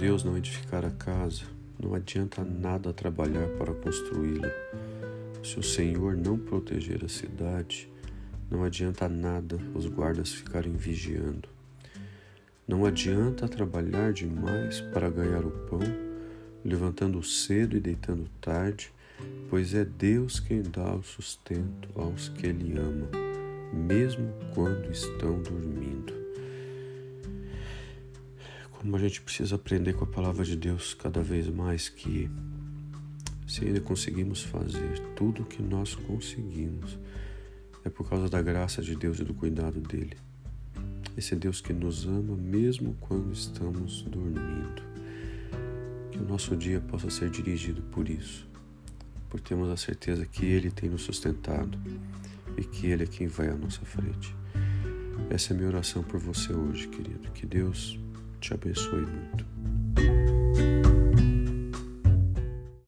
Deus não edificar a casa, não adianta nada trabalhar para construí-la. Se o Senhor não proteger a cidade, não adianta nada os guardas ficarem vigiando. Não adianta trabalhar demais para ganhar o pão, levantando cedo e deitando tarde, pois é Deus quem dá o sustento aos que Ele ama, mesmo quando estão dormindo. Como a gente precisa aprender com a palavra de Deus cada vez mais que se ainda conseguimos fazer tudo o que nós conseguimos, é por causa da graça de Deus e do cuidado dele. Esse é Deus que nos ama mesmo quando estamos dormindo. Que o nosso dia possa ser dirigido por isso, por termos a certeza que Ele tem nos sustentado e que Ele é quem vai à nossa frente. Essa é a minha oração por você hoje, querido. Que Deus te abençoe muito.